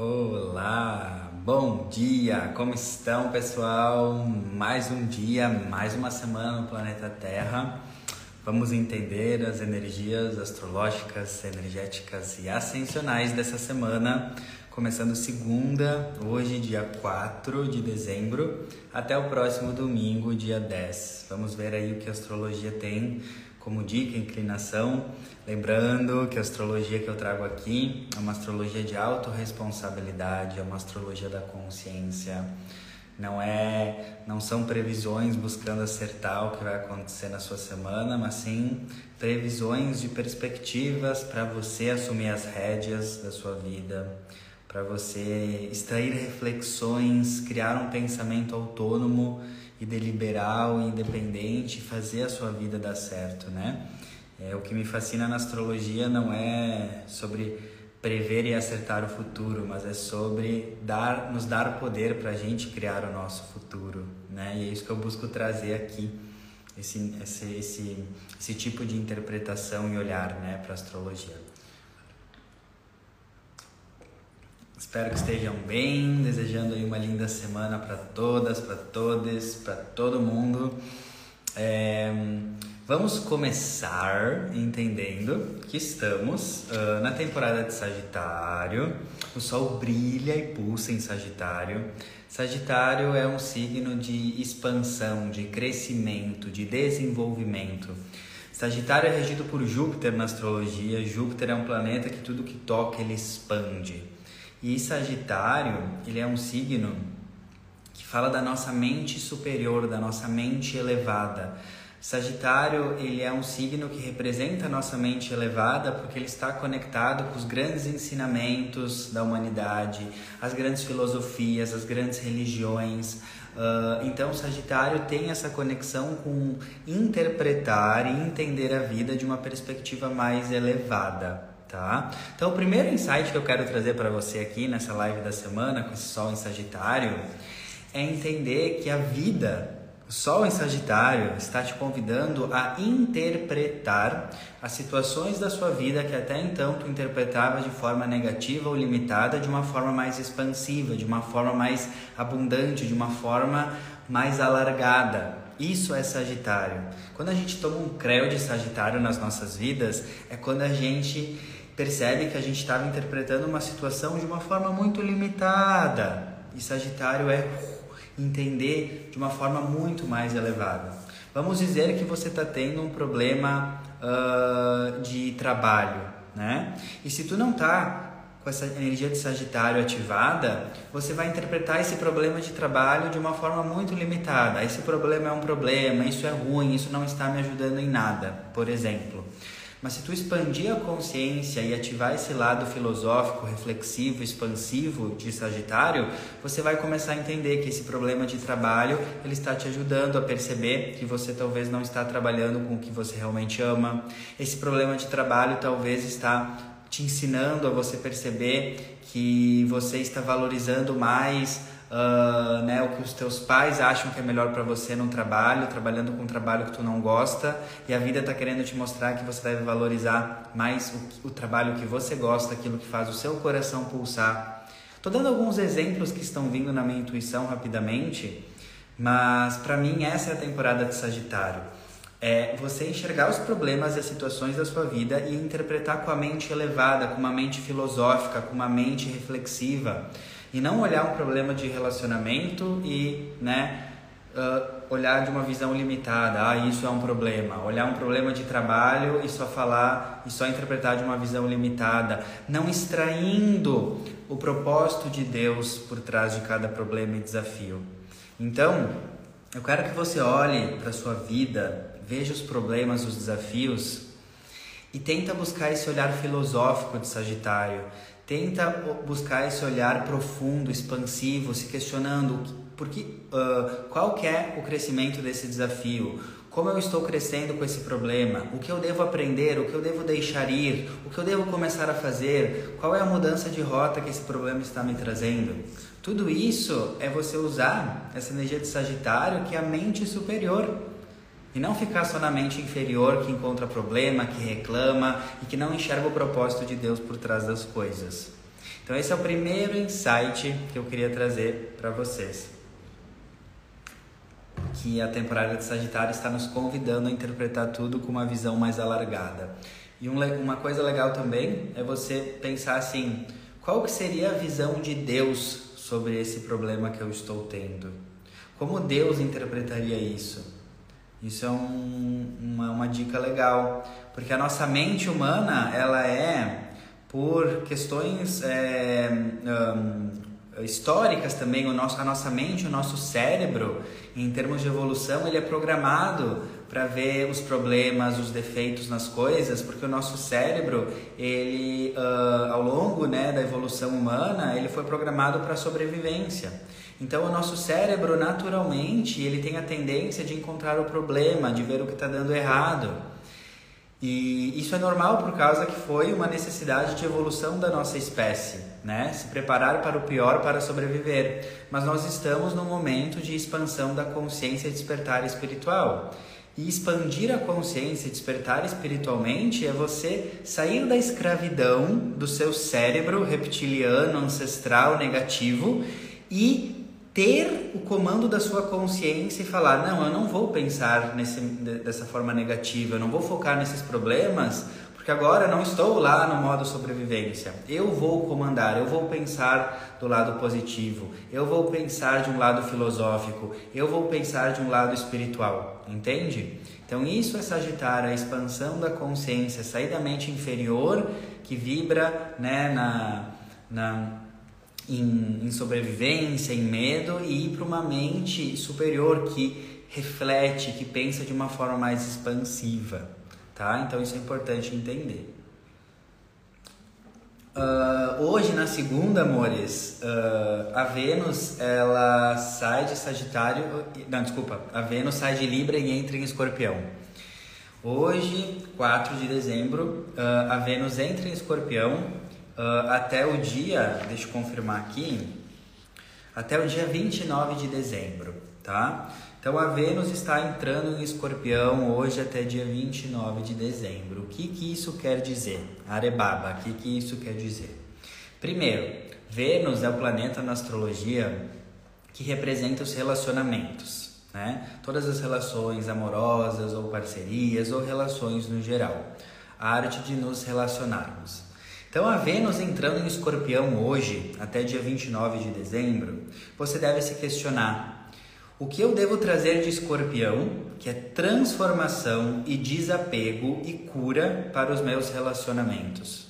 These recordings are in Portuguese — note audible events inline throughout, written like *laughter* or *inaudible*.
Olá, bom dia, como estão pessoal? Mais um dia, mais uma semana no planeta Terra. Vamos entender as energias astrológicas, energéticas e ascensionais dessa semana, começando segunda, hoje, dia 4 de dezembro, até o próximo domingo, dia 10. Vamos ver aí o que a astrologia tem como dica, inclinação. Lembrando que a astrologia que eu trago aqui é uma astrologia de autorresponsabilidade, é uma astrologia da consciência. Não é, não são previsões buscando acertar o que vai acontecer na sua semana, mas sim previsões de perspectivas para você assumir as rédeas da sua vida, para você extrair reflexões, criar um pensamento autônomo e deliberal, independente, fazer a sua vida dar certo, né? É, o que me fascina na astrologia não é sobre prever e acertar o futuro, mas é sobre dar, nos dar poder para a gente criar o nosso futuro, né? E é isso que eu busco trazer aqui, esse, esse, esse, esse tipo de interpretação e olhar, né, para a astrologia. Espero que estejam bem, desejando aí uma linda semana para todas, para todos, para todo mundo. É, vamos começar entendendo que estamos uh, na temporada de Sagitário. O Sol brilha e pulsa em Sagitário. Sagitário é um signo de expansão, de crescimento, de desenvolvimento. Sagitário é regido por Júpiter na astrologia. Júpiter é um planeta que tudo que toca ele expande. E Sagitário, ele é um signo que fala da nossa mente superior, da nossa mente elevada. Sagitário, ele é um signo que representa a nossa mente elevada porque ele está conectado com os grandes ensinamentos da humanidade, as grandes filosofias, as grandes religiões. Uh, então, Sagitário tem essa conexão com interpretar e entender a vida de uma perspectiva mais elevada tá? Então, o primeiro insight que eu quero trazer para você aqui nessa live da semana com esse Sol em Sagitário é entender que a vida, o Sol em Sagitário, está te convidando a interpretar as situações da sua vida que até então tu interpretava de forma negativa ou limitada, de uma forma mais expansiva, de uma forma mais abundante, de uma forma mais alargada. Isso é Sagitário. Quando a gente toma um creu de Sagitário nas nossas vidas, é quando a gente percebe que a gente estava interpretando uma situação de uma forma muito limitada. E Sagitário é entender de uma forma muito mais elevada. Vamos dizer que você está tendo um problema uh, de trabalho, né? E se tu não está com essa energia de Sagitário ativada, você vai interpretar esse problema de trabalho de uma forma muito limitada. Esse problema é um problema, isso é ruim, isso não está me ajudando em nada, por exemplo. Mas se tu expandir a consciência e ativar esse lado filosófico, reflexivo, expansivo de Sagitário, você vai começar a entender que esse problema de trabalho, ele está te ajudando a perceber que você talvez não está trabalhando com o que você realmente ama. Esse problema de trabalho talvez está te ensinando a você perceber que você está valorizando mais uh, né, o que os teus pais acham que é melhor para você no trabalho, trabalhando com um trabalho que tu não gosta, e a vida está querendo te mostrar que você deve valorizar mais o, o trabalho que você gosta, aquilo que faz o seu coração pulsar. Estou dando alguns exemplos que estão vindo na minha intuição rapidamente, mas para mim essa é a temporada de Sagitário. É você enxergar os problemas e as situações da sua vida e interpretar com a mente elevada, com uma mente filosófica, com uma mente reflexiva. E não olhar um problema de relacionamento e, né, uh, olhar de uma visão limitada, ah, isso é um problema. Olhar um problema de trabalho e só falar e só interpretar de uma visão limitada, não extraindo o propósito de Deus por trás de cada problema e desafio. Então, eu quero que você olhe para sua vida, veja os problemas, os desafios e tenta buscar esse olhar filosófico de Sagitário Tenta buscar esse olhar profundo, expansivo, se questionando porque, uh, qual que é o crescimento desse desafio, como eu estou crescendo com esse problema, o que eu devo aprender, o que eu devo deixar ir, o que eu devo começar a fazer, qual é a mudança de rota que esse problema está me trazendo. Tudo isso é você usar essa energia de Sagitário, que é a mente superior. E não ficar só na mente inferior que encontra problema, que reclama e que não enxerga o propósito de Deus por trás das coisas. Então esse é o primeiro insight que eu queria trazer para vocês. Que a temporada de Sagitário está nos convidando a interpretar tudo com uma visão mais alargada. E um, uma coisa legal também é você pensar assim, qual que seria a visão de Deus sobre esse problema que eu estou tendo? Como Deus interpretaria isso? Isso é um, uma, uma dica legal, porque a nossa mente humana ela é por questões é, um, históricas também, o nosso, a nossa mente, o nosso cérebro, em termos de evolução, ele é programado para ver os problemas, os defeitos nas coisas, porque o nosso cérebro, ele uh, ao longo né, da evolução humana, ele foi programado para sobrevivência. Então o nosso cérebro naturalmente ele tem a tendência de encontrar o problema, de ver o que está dando errado. E isso é normal por causa que foi uma necessidade de evolução da nossa espécie, né? Se preparar para o pior para sobreviver. Mas nós estamos num momento de expansão da consciência e despertar espiritual. E expandir a consciência e despertar espiritualmente é você sair da escravidão do seu cérebro reptiliano, ancestral, negativo e ter o comando da sua consciência e falar: não, eu não vou pensar nesse, dessa forma negativa, eu não vou focar nesses problemas, porque agora não estou lá no modo sobrevivência. Eu vou comandar, eu vou pensar do lado positivo, eu vou pensar de um lado filosófico, eu vou pensar de um lado espiritual, entende? Então, isso é Sagitário, a expansão da consciência, sair da mente inferior que vibra né, na. na em, em sobrevivência, em medo e ir para uma mente superior que reflete, que pensa de uma forma mais expansiva, tá? Então isso é importante entender. Uh, hoje na segunda, amores, uh, a Vênus ela sai de Sagitário, não, desculpa, a Vênus sai de Libra e entra em Escorpião. Hoje, 4 de dezembro, uh, a Vênus entra em Escorpião uh, até o dia, deixa eu confirmar aqui, até o dia 29 de dezembro, tá? Então a Vênus está entrando em Escorpião hoje até dia 29 de dezembro. O que, que isso quer dizer? Arebaba, o que, que isso quer dizer? Primeiro, Vênus é o planeta na astrologia que representa os relacionamentos, né? Todas as relações amorosas ou parcerias ou relações no geral. A arte de nos relacionarmos. Então, a Vênus entrando em Escorpião hoje, até dia 29 de dezembro, você deve se questionar: o que eu devo trazer de Escorpião, que é transformação e desapego e cura para os meus relacionamentos?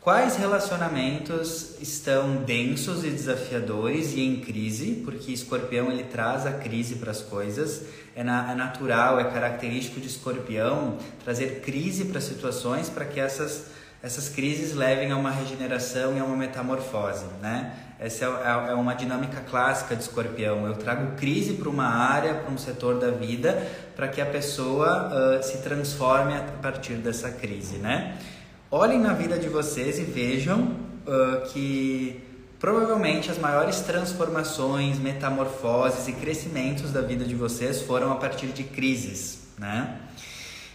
Quais relacionamentos estão densos e desafiadores e em crise? Porque Escorpião ele traz a crise para as coisas. É, na, é natural, é característico de Escorpião trazer crise para situações para que essas essas crises levem a uma regeneração e a uma metamorfose, né? Essa é, é, é uma dinâmica clássica de escorpião. Eu trago crise para uma área, para um setor da vida, para que a pessoa uh, se transforme a partir dessa crise, né? Olhem na vida de vocês e vejam uh, que provavelmente as maiores transformações, metamorfoses e crescimentos da vida de vocês foram a partir de crises, né?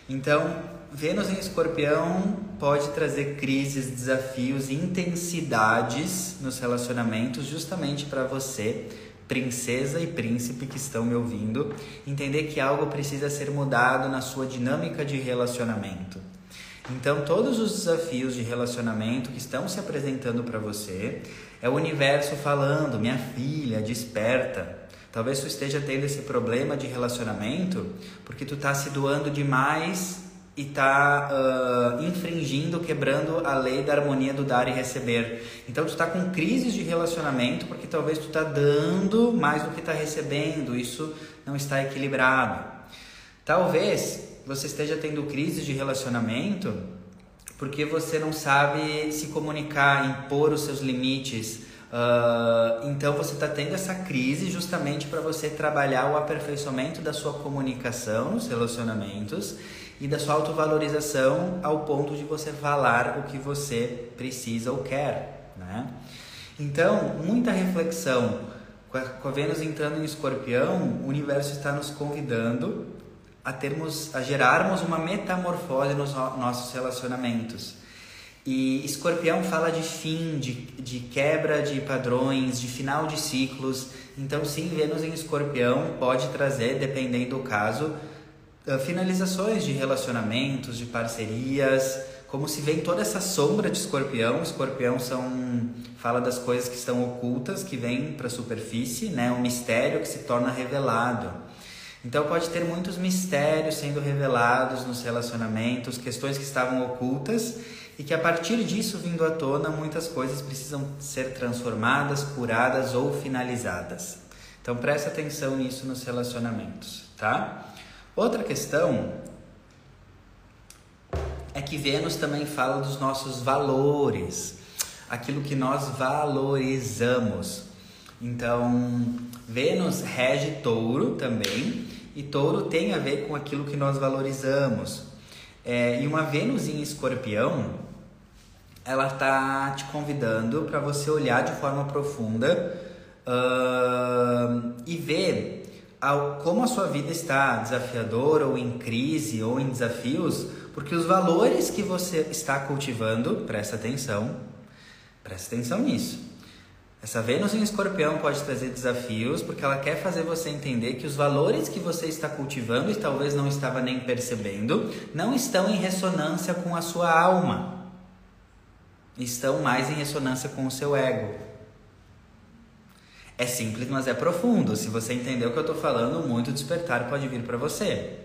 Então, Vênus em Escorpião pode trazer crises, desafios intensidades nos relacionamentos, justamente para você, princesa e príncipe que estão me ouvindo, entender que algo precisa ser mudado na sua dinâmica de relacionamento. Então, todos os desafios de relacionamento que estão se apresentando para você é o universo falando: minha filha, desperta. Talvez tu esteja tendo esse problema de relacionamento porque tu está se doando demais e está uh, infringindo, quebrando a lei da harmonia do dar e receber. Então tu está com crises de relacionamento porque talvez tu está dando mais do que está recebendo. Isso não está equilibrado. Talvez você esteja tendo crises de relacionamento porque você não sabe se comunicar, impor os seus limites. Uh, então você está tendo essa crise justamente para você trabalhar o aperfeiçoamento da sua comunicação nos relacionamentos e da sua autovalorização ao ponto de você falar o que você precisa ou quer, né? Então, muita reflexão. Com a Vênus entrando em Escorpião, o universo está nos convidando a termos, a gerarmos uma metamorfose nos nossos relacionamentos. E escorpião fala de fim, de, de quebra de padrões, de final de ciclos. Então, sim, Vênus em escorpião pode trazer, dependendo do caso, finalizações de relacionamentos, de parcerias, como se vem toda essa sombra de escorpião. Escorpião são fala das coisas que estão ocultas, que vêm para a superfície, né? Um mistério que se torna revelado. Então pode ter muitos mistérios sendo revelados nos relacionamentos, questões que estavam ocultas e que a partir disso vindo à tona, muitas coisas precisam ser transformadas, curadas ou finalizadas. Então preste atenção nisso nos relacionamentos, tá? Outra questão é que Vênus também fala dos nossos valores, aquilo que nós valorizamos. Então, Vênus rege touro também, e touro tem a ver com aquilo que nós valorizamos. É, e uma Vênus em escorpião, ela está te convidando para você olhar de forma profunda uh, e ver ao, como a sua vida está desafiadora ou em crise ou em desafios porque os valores que você está cultivando, presta atenção, presta atenção nisso. Essa Vênus em escorpião pode trazer desafios porque ela quer fazer você entender que os valores que você está cultivando e talvez não estava nem percebendo não estão em ressonância com a sua alma, estão mais em ressonância com o seu ego. É simples, mas é profundo. Se você entender o que eu estou falando, muito despertar pode vir para você.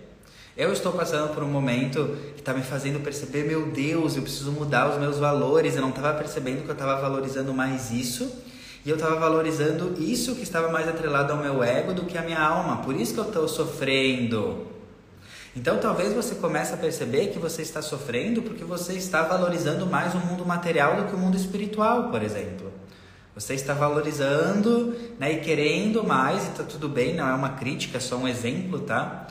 Eu estou passando por um momento que está me fazendo perceber, meu Deus, eu preciso mudar os meus valores. Eu não estava percebendo que eu estava valorizando mais isso e eu estava valorizando isso que estava mais atrelado ao meu ego do que a minha alma. Por isso que eu estou sofrendo. Então talvez você comece a perceber que você está sofrendo porque você está valorizando mais o mundo material do que o mundo espiritual, por exemplo. Você está valorizando né, e querendo mais, e está tudo bem, não é uma crítica, é só um exemplo, tá?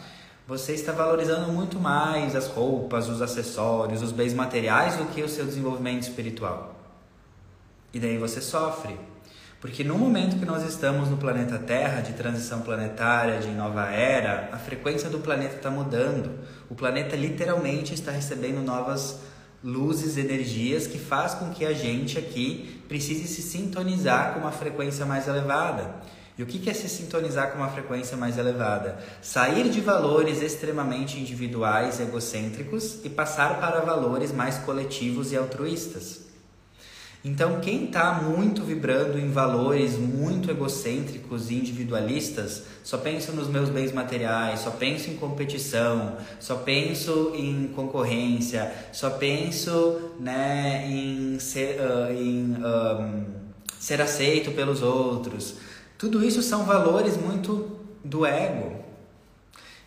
você está valorizando muito mais as roupas, os acessórios, os bens materiais do que o seu desenvolvimento espiritual. E daí você sofre. Porque no momento que nós estamos no planeta Terra, de transição planetária, de nova era, a frequência do planeta está mudando. O planeta literalmente está recebendo novas luzes, energias que faz com que a gente aqui precise se sintonizar com uma frequência mais elevada. E o que é se sintonizar com uma frequência mais elevada? Sair de valores extremamente individuais egocêntricos e passar para valores mais coletivos e altruístas. Então, quem está muito vibrando em valores muito egocêntricos e individualistas, só penso nos meus bens materiais, só penso em competição, só penso em concorrência, só penso né, em, ser, uh, em um, ser aceito pelos outros tudo isso são valores muito do ego.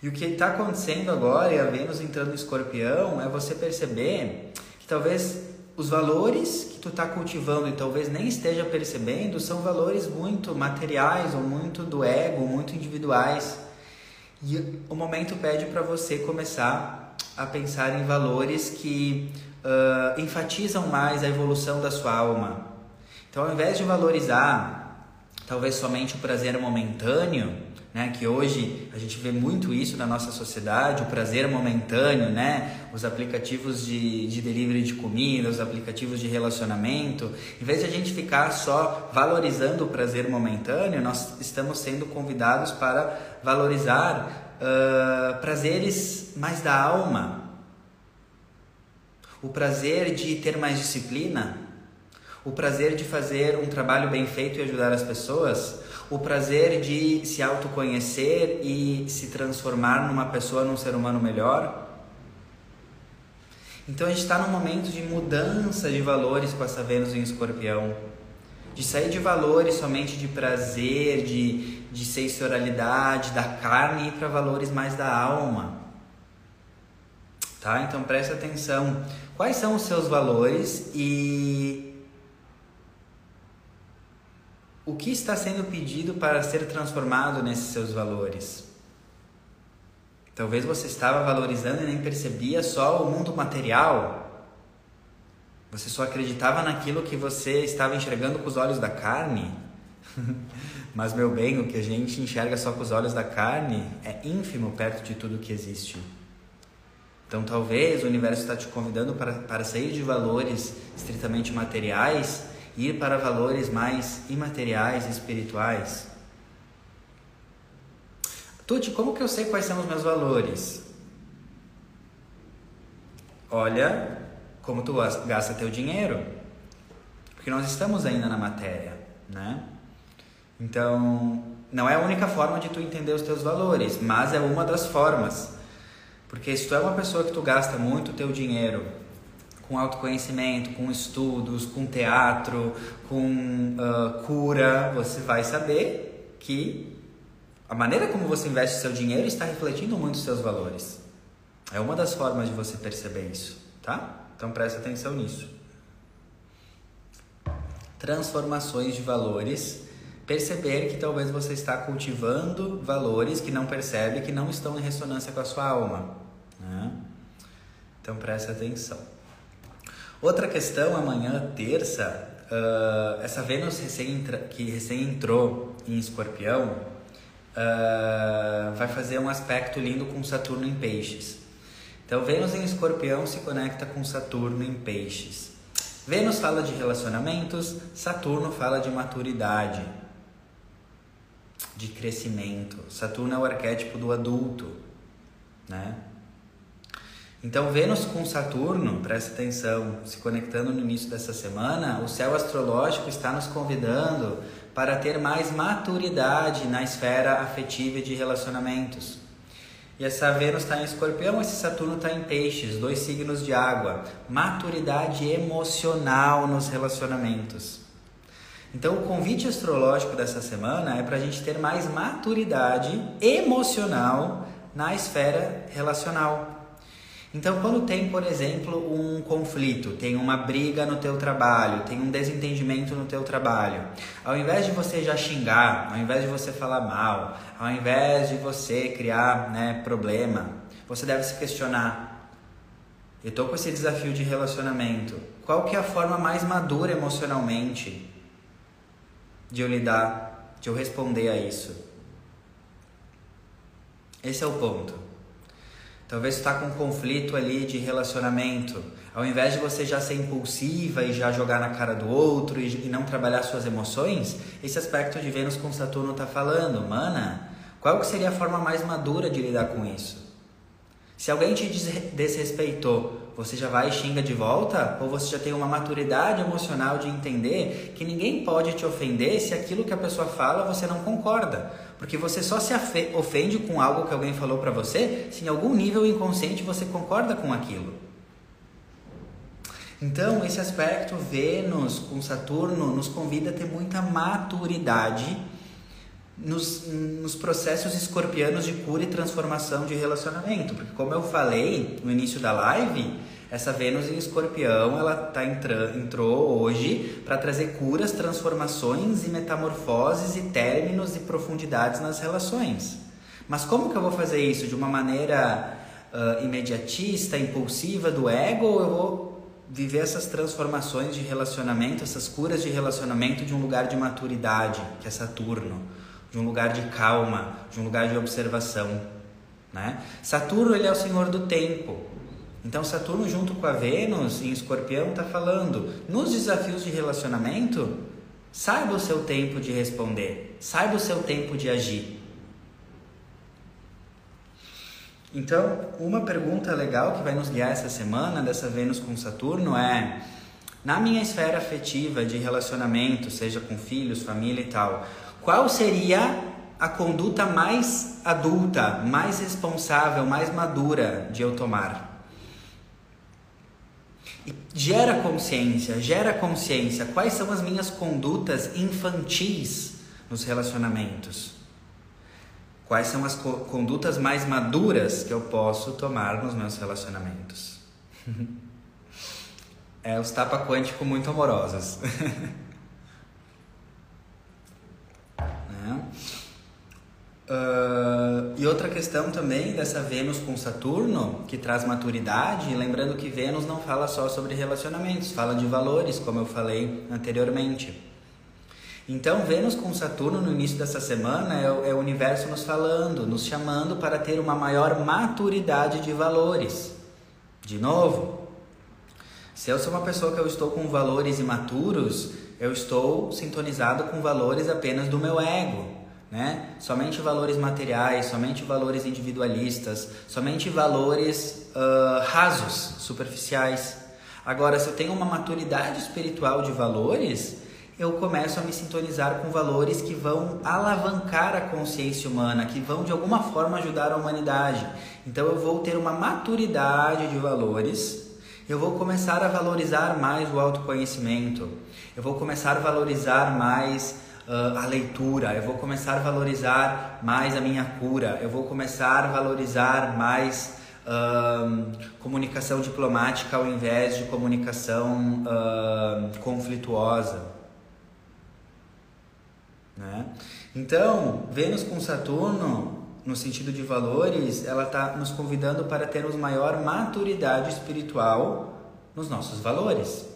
E o que está acontecendo agora, e a Vênus entrando no escorpião, é você perceber que talvez os valores que tu está cultivando e talvez nem esteja percebendo são valores muito materiais ou muito do ego, muito individuais. E o momento pede para você começar a pensar em valores que uh, enfatizam mais a evolução da sua alma. Então, ao invés de valorizar talvez somente o prazer momentâneo, né? Que hoje a gente vê muito isso na nossa sociedade, o prazer momentâneo, né? Os aplicativos de, de delivery de comida, os aplicativos de relacionamento. Em vez de a gente ficar só valorizando o prazer momentâneo, nós estamos sendo convidados para valorizar uh, prazeres mais da alma. O prazer de ter mais disciplina, o prazer de fazer um trabalho bem feito e ajudar as pessoas, o prazer de se autoconhecer e se transformar numa pessoa, num ser humano melhor. Então a gente está num momento de mudança de valores com essa Vênus em escorpião. De sair de valores somente de prazer, de, de sensorialidade, da carne e para valores mais da alma. Tá? Então preste atenção. Quais são os seus valores e o que está sendo pedido para ser transformado nesses seus valores? Talvez você estava valorizando e nem percebia só o mundo material. Você só acreditava naquilo que você estava enxergando com os olhos da carne. *laughs* Mas, meu bem, o que a gente enxerga só com os olhos da carne é ínfimo perto de tudo que existe. Então, talvez o universo está te convidando para, para sair de valores estritamente materiais ir para valores mais imateriais e espirituais. Tuti, como que eu sei quais são os meus valores? Olha como tu gasta teu dinheiro. Porque nós estamos ainda na matéria, né? Então, não é a única forma de tu entender os teus valores, mas é uma das formas. Porque se tu é uma pessoa que tu gasta muito teu dinheiro com autoconhecimento, com estudos, com teatro, com uh, cura, você vai saber que a maneira como você investe seu dinheiro está refletindo muito os seus valores. É uma das formas de você perceber isso, tá? Então preste atenção nisso. Transformações de valores. Perceber que talvez você está cultivando valores que não percebe, que não estão em ressonância com a sua alma. Né? Então preste atenção. Outra questão, amanhã, terça, uh, essa Vênus recém que recém entrou em escorpião uh, vai fazer um aspecto lindo com Saturno em peixes. Então, Vênus em escorpião se conecta com Saturno em peixes. Vênus fala de relacionamentos, Saturno fala de maturidade, de crescimento. Saturno é o arquétipo do adulto, né? Então, Vênus com Saturno, presta atenção, se conectando no início dessa semana, o céu astrológico está nos convidando para ter mais maturidade na esfera afetiva e de relacionamentos. E essa Vênus está em escorpião, esse Saturno está em peixes, dois signos de água. Maturidade emocional nos relacionamentos. Então, o convite astrológico dessa semana é para a gente ter mais maturidade emocional na esfera relacional. Então, quando tem, por exemplo, um conflito, tem uma briga no teu trabalho, tem um desentendimento no teu trabalho, ao invés de você já xingar, ao invés de você falar mal, ao invés de você criar né, problema, você deve se questionar. Eu estou com esse desafio de relacionamento. Qual que é a forma mais madura emocionalmente de eu lidar, de eu responder a isso? Esse é o ponto. Talvez está com um conflito ali de relacionamento. Ao invés de você já ser impulsiva e já jogar na cara do outro e, não trabalhar suas emoções, esse aspecto de Vênus com Saturno está falando, mana, qual que seria a forma mais madura de lidar com isso? Se alguém te desrespeitou, você já vai e xinga de volta? Ou você já tem uma maturidade emocional de entender que ninguém pode te ofender se aquilo que a pessoa fala você não concorda? Porque você só se ofende com algo que alguém falou para você se em algum nível inconsciente você concorda com aquilo. Então, esse aspecto Vênus com Saturno nos convida a ter muita maturidade nos, nos processos escorpianos de cura e transformação de relacionamento. Porque, como eu falei no início da live, essa Vênus em escorpião, ela tá entrando, entrou hoje para trazer curas, transformações e metamorfoses e términos e profundidades nas relações. Mas como que eu vou fazer isso? De uma maneira uh, imediatista, impulsiva do ego ou eu vou viver essas transformações de relacionamento, essas curas de relacionamento de um lugar de maturidade, que é Saturno, de um lugar de calma, de um lugar de observação, né? Saturno ele é o senhor do tempo. Então, Saturno, junto com a Vênus em Escorpião, está falando: nos desafios de relacionamento, saiba o seu tempo de responder, saiba o seu tempo de agir. Então, uma pergunta legal que vai nos guiar essa semana, dessa Vênus com Saturno, é: na minha esfera afetiva de relacionamento, seja com filhos, família e tal, qual seria a conduta mais adulta, mais responsável, mais madura de eu tomar? E gera consciência, gera consciência. Quais são as minhas condutas infantis nos relacionamentos? Quais são as co condutas mais maduras que eu posso tomar nos meus relacionamentos? *laughs* é os tapa quântico muito amorosos. *laughs* né? Uh, e outra questão também dessa Vênus com Saturno, que traz maturidade, lembrando que Vênus não fala só sobre relacionamentos, fala de valores, como eu falei anteriormente. Então, Vênus com Saturno no início dessa semana é, é o universo nos falando, nos chamando para ter uma maior maturidade de valores. De novo, se eu sou uma pessoa que eu estou com valores imaturos, eu estou sintonizado com valores apenas do meu ego, né? Somente valores materiais, somente valores individualistas, somente valores uh, rasos, superficiais. Agora, se eu tenho uma maturidade espiritual de valores, eu começo a me sintonizar com valores que vão alavancar a consciência humana, que vão de alguma forma ajudar a humanidade. Então eu vou ter uma maturidade de valores, eu vou começar a valorizar mais o autoconhecimento, eu vou começar a valorizar mais uh, a leitura, eu vou começar a valorizar mais a minha cura, eu vou começar a valorizar mais uh, comunicação diplomática ao invés de comunicação uh, conflituosa. Né? Então, Vênus com Saturno, no sentido de valores, ela está nos convidando para termos maior maturidade espiritual nos nossos valores.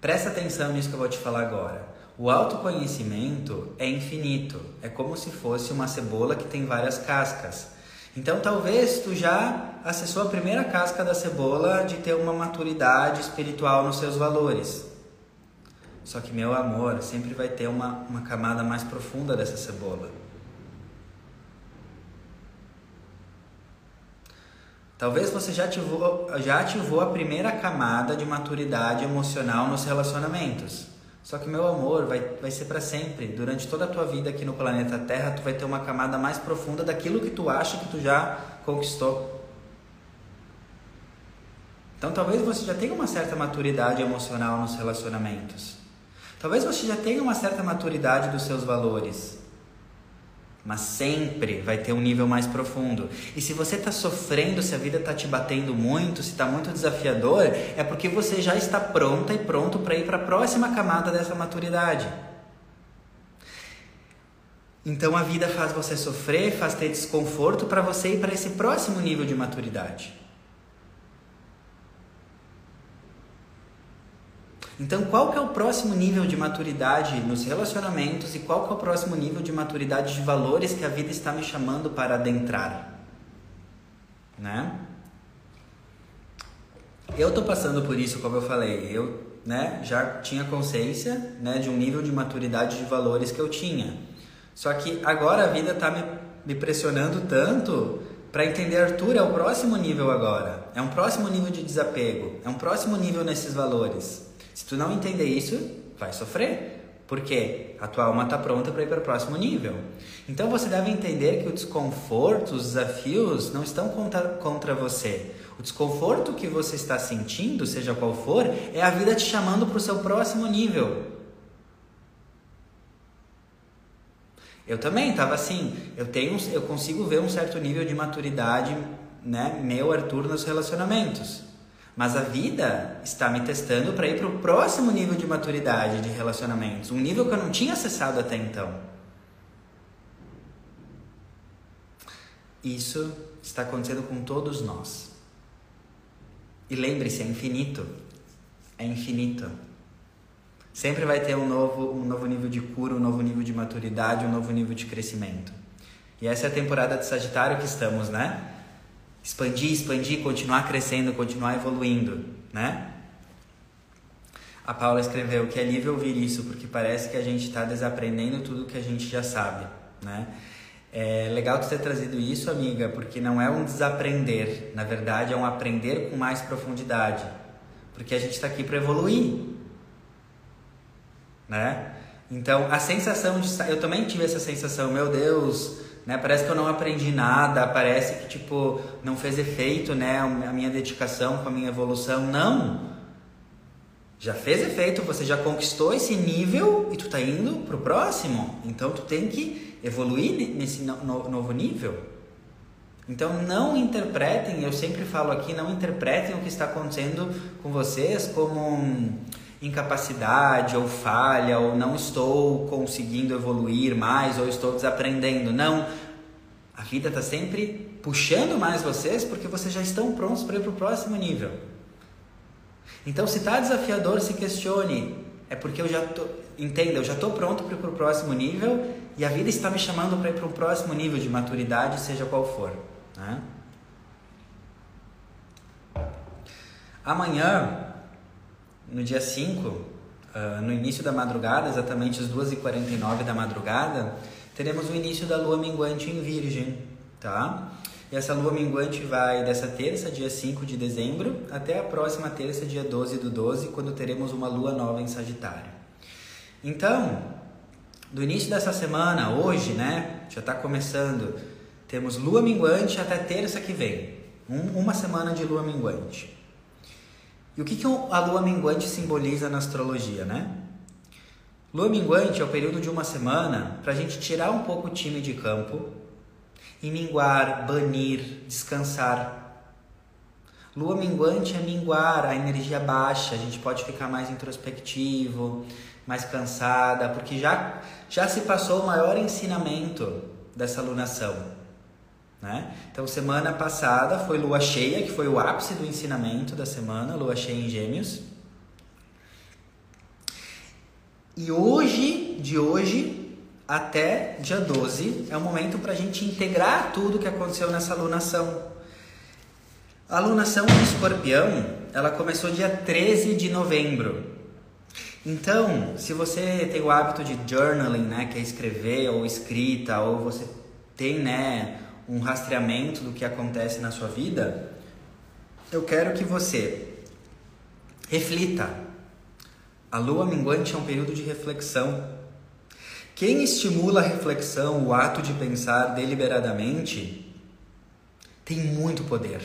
Presta atenção nisso que eu vou te falar agora. O autoconhecimento é infinito, é como se fosse uma cebola que tem várias cascas. Então talvez tu já acessou a primeira casca da cebola de ter uma maturidade espiritual nos seus valores. Só que meu amor sempre vai ter uma, uma camada mais profunda dessa cebola. Talvez você já ativou, já ativou a primeira camada de maturidade emocional nos relacionamentos. Só que meu amor vai, vai ser para sempre. Durante toda a tua vida aqui no planeta Terra, tu vai ter uma camada mais profunda daquilo que tu acha que tu já conquistou. Então talvez você já tenha uma certa maturidade emocional nos relacionamentos. Talvez você já tenha uma certa maturidade dos seus valores, mas sempre vai ter um nível mais profundo. E se você está sofrendo, se a vida está te batendo muito, se está muito desafiador, é porque você já está pronta e pronto para ir para a próxima camada dessa maturidade. Então a vida faz você sofrer, faz ter desconforto para você ir para esse próximo nível de maturidade. Então, qual que é o próximo nível de maturidade nos relacionamentos e qual que é o próximo nível de maturidade de valores que a vida está me chamando para adentrar? Né? Eu estou passando por isso, como eu falei, eu né, já tinha consciência né, de um nível de maturidade de valores que eu tinha. Só que agora a vida está me, me pressionando tanto para entender, Arthur, é o próximo nível agora. É um próximo nível de desapego. É um próximo nível nesses valores. Se tu não entender isso, vai sofrer. Porque a tua alma está pronta para ir para o próximo nível. Então você deve entender que o desconforto, os desafios não estão contra, contra você. O desconforto que você está sentindo, seja qual for, é a vida te chamando para o seu próximo nível. Eu também estava assim, eu tenho, eu consigo ver um certo nível de maturidade, né, meu Arthur nos relacionamentos. Mas a vida está me testando para ir para o próximo nível de maturidade de relacionamentos, um nível que eu não tinha acessado até então. Isso está acontecendo com todos nós. E lembre-se, é infinito. É infinito. Sempre vai ter um novo, um novo nível de cura, um novo nível de maturidade, um novo nível de crescimento. E essa é a temporada de Sagitário que estamos, né? Expandir, expandir, continuar crescendo, continuar evoluindo, né? A Paula escreveu que é livre ouvir isso, porque parece que a gente está desaprendendo tudo que a gente já sabe, né? É legal tu ter trazido isso, amiga, porque não é um desaprender, na verdade é um aprender com mais profundidade, porque a gente está aqui para evoluir, né? Então a sensação de eu também tive essa sensação, meu Deus, né? Parece que eu não aprendi nada, parece que tipo não fez efeito, né, a minha dedicação com a minha evolução. Não. Já fez efeito, você já conquistou esse nível e tu tá indo pro próximo. Então tu tem que evoluir nesse no novo nível. Então não interpretem, eu sempre falo aqui, não interpretem o que está acontecendo com vocês como incapacidade ou falha ou não estou conseguindo evoluir mais ou estou desaprendendo. Não. A vida está sempre puxando mais vocês porque vocês já estão prontos para ir para o próximo nível. Então, se está desafiador, se questione. É porque eu já tô, entenda, eu já estou pronto para ir para o próximo nível e a vida está me chamando para ir para um próximo nível de maturidade, seja qual for. Né? Amanhã, no dia 5, uh, ah, no início da madrugada, exatamente às 2h49 da madrugada, teremos o início da lua minguante em Virgem, tá? E essa lua minguante vai dessa terça, dia 5 de dezembro, até a próxima terça, dia 12 do 12, quando teremos uma lua nova em Sagitário. Então, do início dessa semana, hoje, né, já está começando, temos lua minguante até terça que vem, um, uma semana de lua minguante. E o que, que a lua minguante simboliza na astrologia, né? Lua minguante é o período de uma semana para a gente tirar um pouco o time de campo e minguar, banir, descansar. Lua minguante é minguar a energia baixa, a gente pode ficar mais introspectivo, mais cansada, porque já, já se passou o maior ensinamento dessa lunação. Né? Então, semana passada foi lua cheia, que foi o ápice do ensinamento da semana, lua cheia em Gêmeos. E hoje, de hoje, até dia 12 é o momento para a gente integrar tudo que aconteceu nessa alunação. A alunação do escorpião, ela começou dia 13 de novembro. Então, se você tem o hábito de journaling, né, que é escrever ou escrita, ou você tem, né, um rastreamento do que acontece na sua vida, eu quero que você reflita. A lua minguante é um período de reflexão quem estimula a reflexão, o ato de pensar deliberadamente, tem muito poder.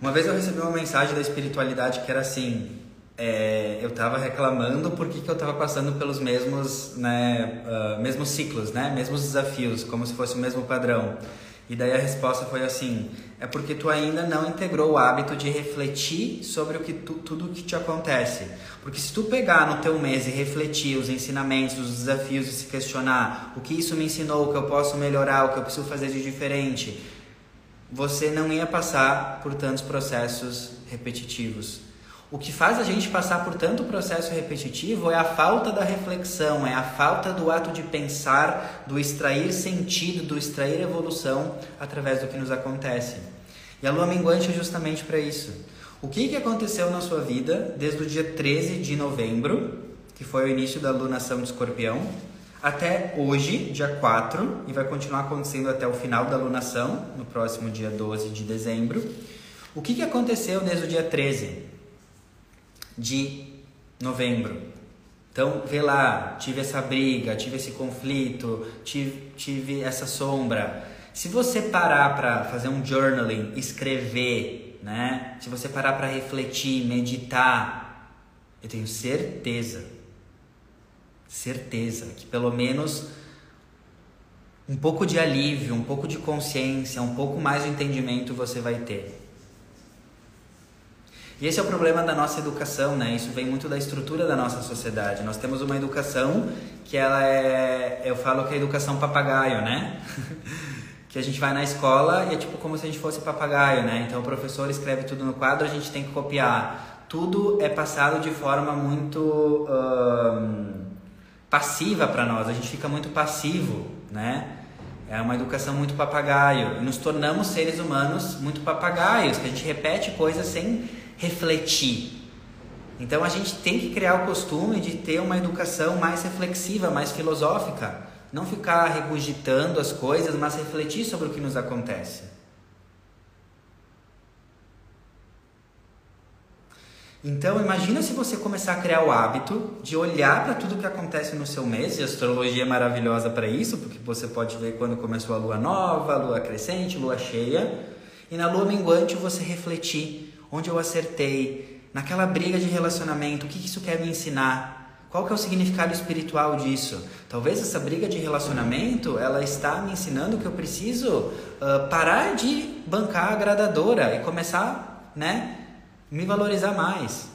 Uma vez eu recebi uma mensagem da espiritualidade que era assim: é, eu estava reclamando porque que eu estava passando pelos mesmos, né, uh, mesmos ciclos, né, mesmos desafios, como se fosse o mesmo padrão. E daí a resposta foi assim: é porque tu ainda não integrou o hábito de refletir sobre o que tu, tudo o que te acontece. Porque se tu pegar no teu mês e refletir os ensinamentos, os desafios e se questionar o que isso me ensinou, o que eu posso melhorar, o que eu preciso fazer de diferente, você não ia passar por tantos processos repetitivos. O que faz a gente passar por tanto processo repetitivo é a falta da reflexão, é a falta do ato de pensar, do extrair sentido, do extrair evolução através do que nos acontece. E a lua minguante é justamente para isso. O que, que aconteceu na sua vida desde o dia 13 de novembro, que foi o início da lunação de escorpião, até hoje, dia 4, e vai continuar acontecendo até o final da lunação, no próximo dia 12 de dezembro. O que, que aconteceu desde o dia 13? De novembro. Então, vê lá, tive essa briga, tive esse conflito, tive, tive essa sombra. Se você parar para fazer um journaling, escrever, né? Se você parar para refletir, meditar, eu tenho certeza, certeza que pelo menos um pouco de alívio, um pouco de consciência, um pouco mais de entendimento você vai ter. E esse é o problema da nossa educação, né? Isso vem muito da estrutura da nossa sociedade. Nós temos uma educação que ela é, eu falo que é educação papagaio, né? *laughs* que a gente vai na escola e é tipo como se a gente fosse papagaio, né? Então o professor escreve tudo no quadro, a gente tem que copiar. Tudo é passado de forma muito passiva para nós. A gente fica muito passivo, né? É uma educação muito papagaio. E nos tornamos seres humanos muito papagaios, que a gente repete coisas sem refletir. Então a gente tem que criar o costume de ter uma educação mais reflexiva, mais filosófica, não ficar regurgitando as coisas, mas refletir sobre o que nos acontece. Então imagina se você começar a criar o hábito de olhar para tudo que acontece no seu mês, e a astrologia é maravilhosa para isso, porque você pode ver quando começou a lua nova, a lua crescente, lua cheia, e na lua minguante você refletir onde eu acertei, naquela briga de relacionamento, o que isso quer me ensinar? Qual que é o significado espiritual disso? Talvez essa briga de relacionamento, ela está me ensinando que eu preciso uh, parar de bancar a agradadora e começar, né, me valorizar mais.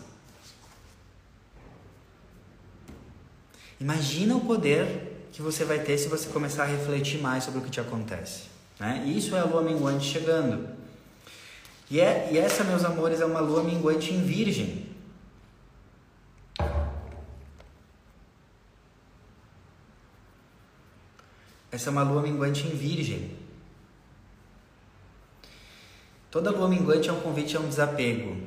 Imagina o poder que você vai ter se você começar a refletir mais sobre o que te acontece. Né? E isso é a lua minguante chegando. E, é, e essa, meus amores, é uma lua minguante em virgem. Essa é uma lua minguante em virgem. Toda lua minguante é um convite a um desapego.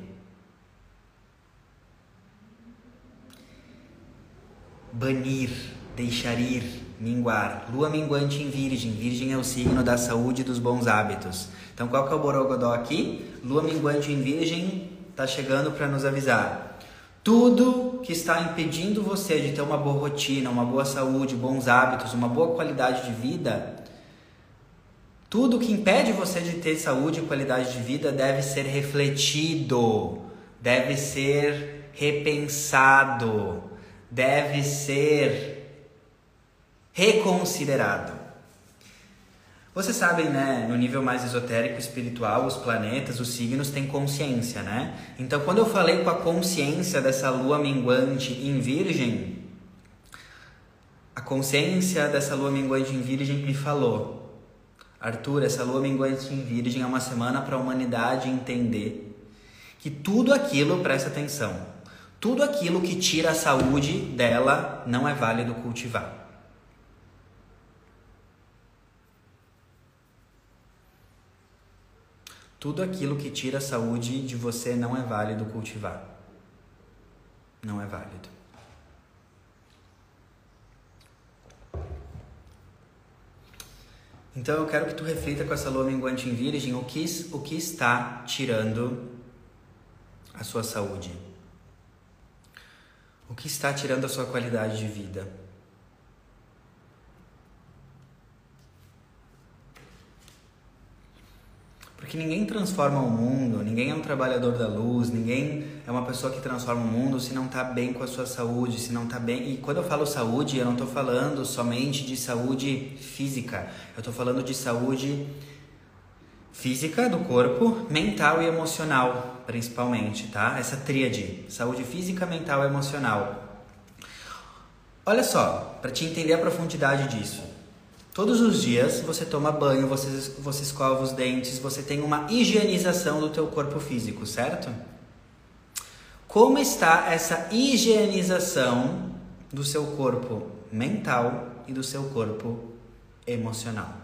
Banir, deixar ir, minguar. Lua minguante em Virgem. Virgem é o signo da saúde e dos bons hábitos. Então, qual que é o borogodó aqui? Lua minguante em Virgem está chegando para nos avisar. Tudo que está impedindo você de ter uma boa rotina, uma boa saúde, bons hábitos, uma boa qualidade de vida, tudo que impede você de ter saúde e qualidade de vida deve ser refletido, deve ser repensado, deve ser reconsiderado. Vocês sabem, né, no nível mais esotérico espiritual, os planetas, os signos têm consciência, né? Então, quando eu falei com a consciência dessa lua minguante em Virgem, a consciência dessa lua minguante em Virgem me falou: Arthur, essa lua minguante em Virgem é uma semana para a humanidade entender que tudo aquilo, presta atenção, tudo aquilo que tira a saúde dela não é válido cultivar. Tudo aquilo que tira a saúde de você não é válido cultivar. Não é válido. Então eu quero que tu reflita com essa lua minguante em virgem o que, o que está tirando a sua saúde. O que está tirando a sua qualidade de vida. Porque ninguém transforma o mundo, ninguém é um trabalhador da luz, ninguém é uma pessoa que transforma o mundo se não está bem com a sua saúde, se não está bem. E quando eu falo saúde, eu não estou falando somente de saúde física, eu estou falando de saúde física do corpo, mental e emocional, principalmente, tá? Essa tríade: saúde física, mental e emocional. Olha só, para te entender a profundidade disso. Todos os dias você toma banho, você, você escova os dentes, você tem uma higienização do teu corpo físico, certo? Como está essa higienização do seu corpo mental e do seu corpo emocional?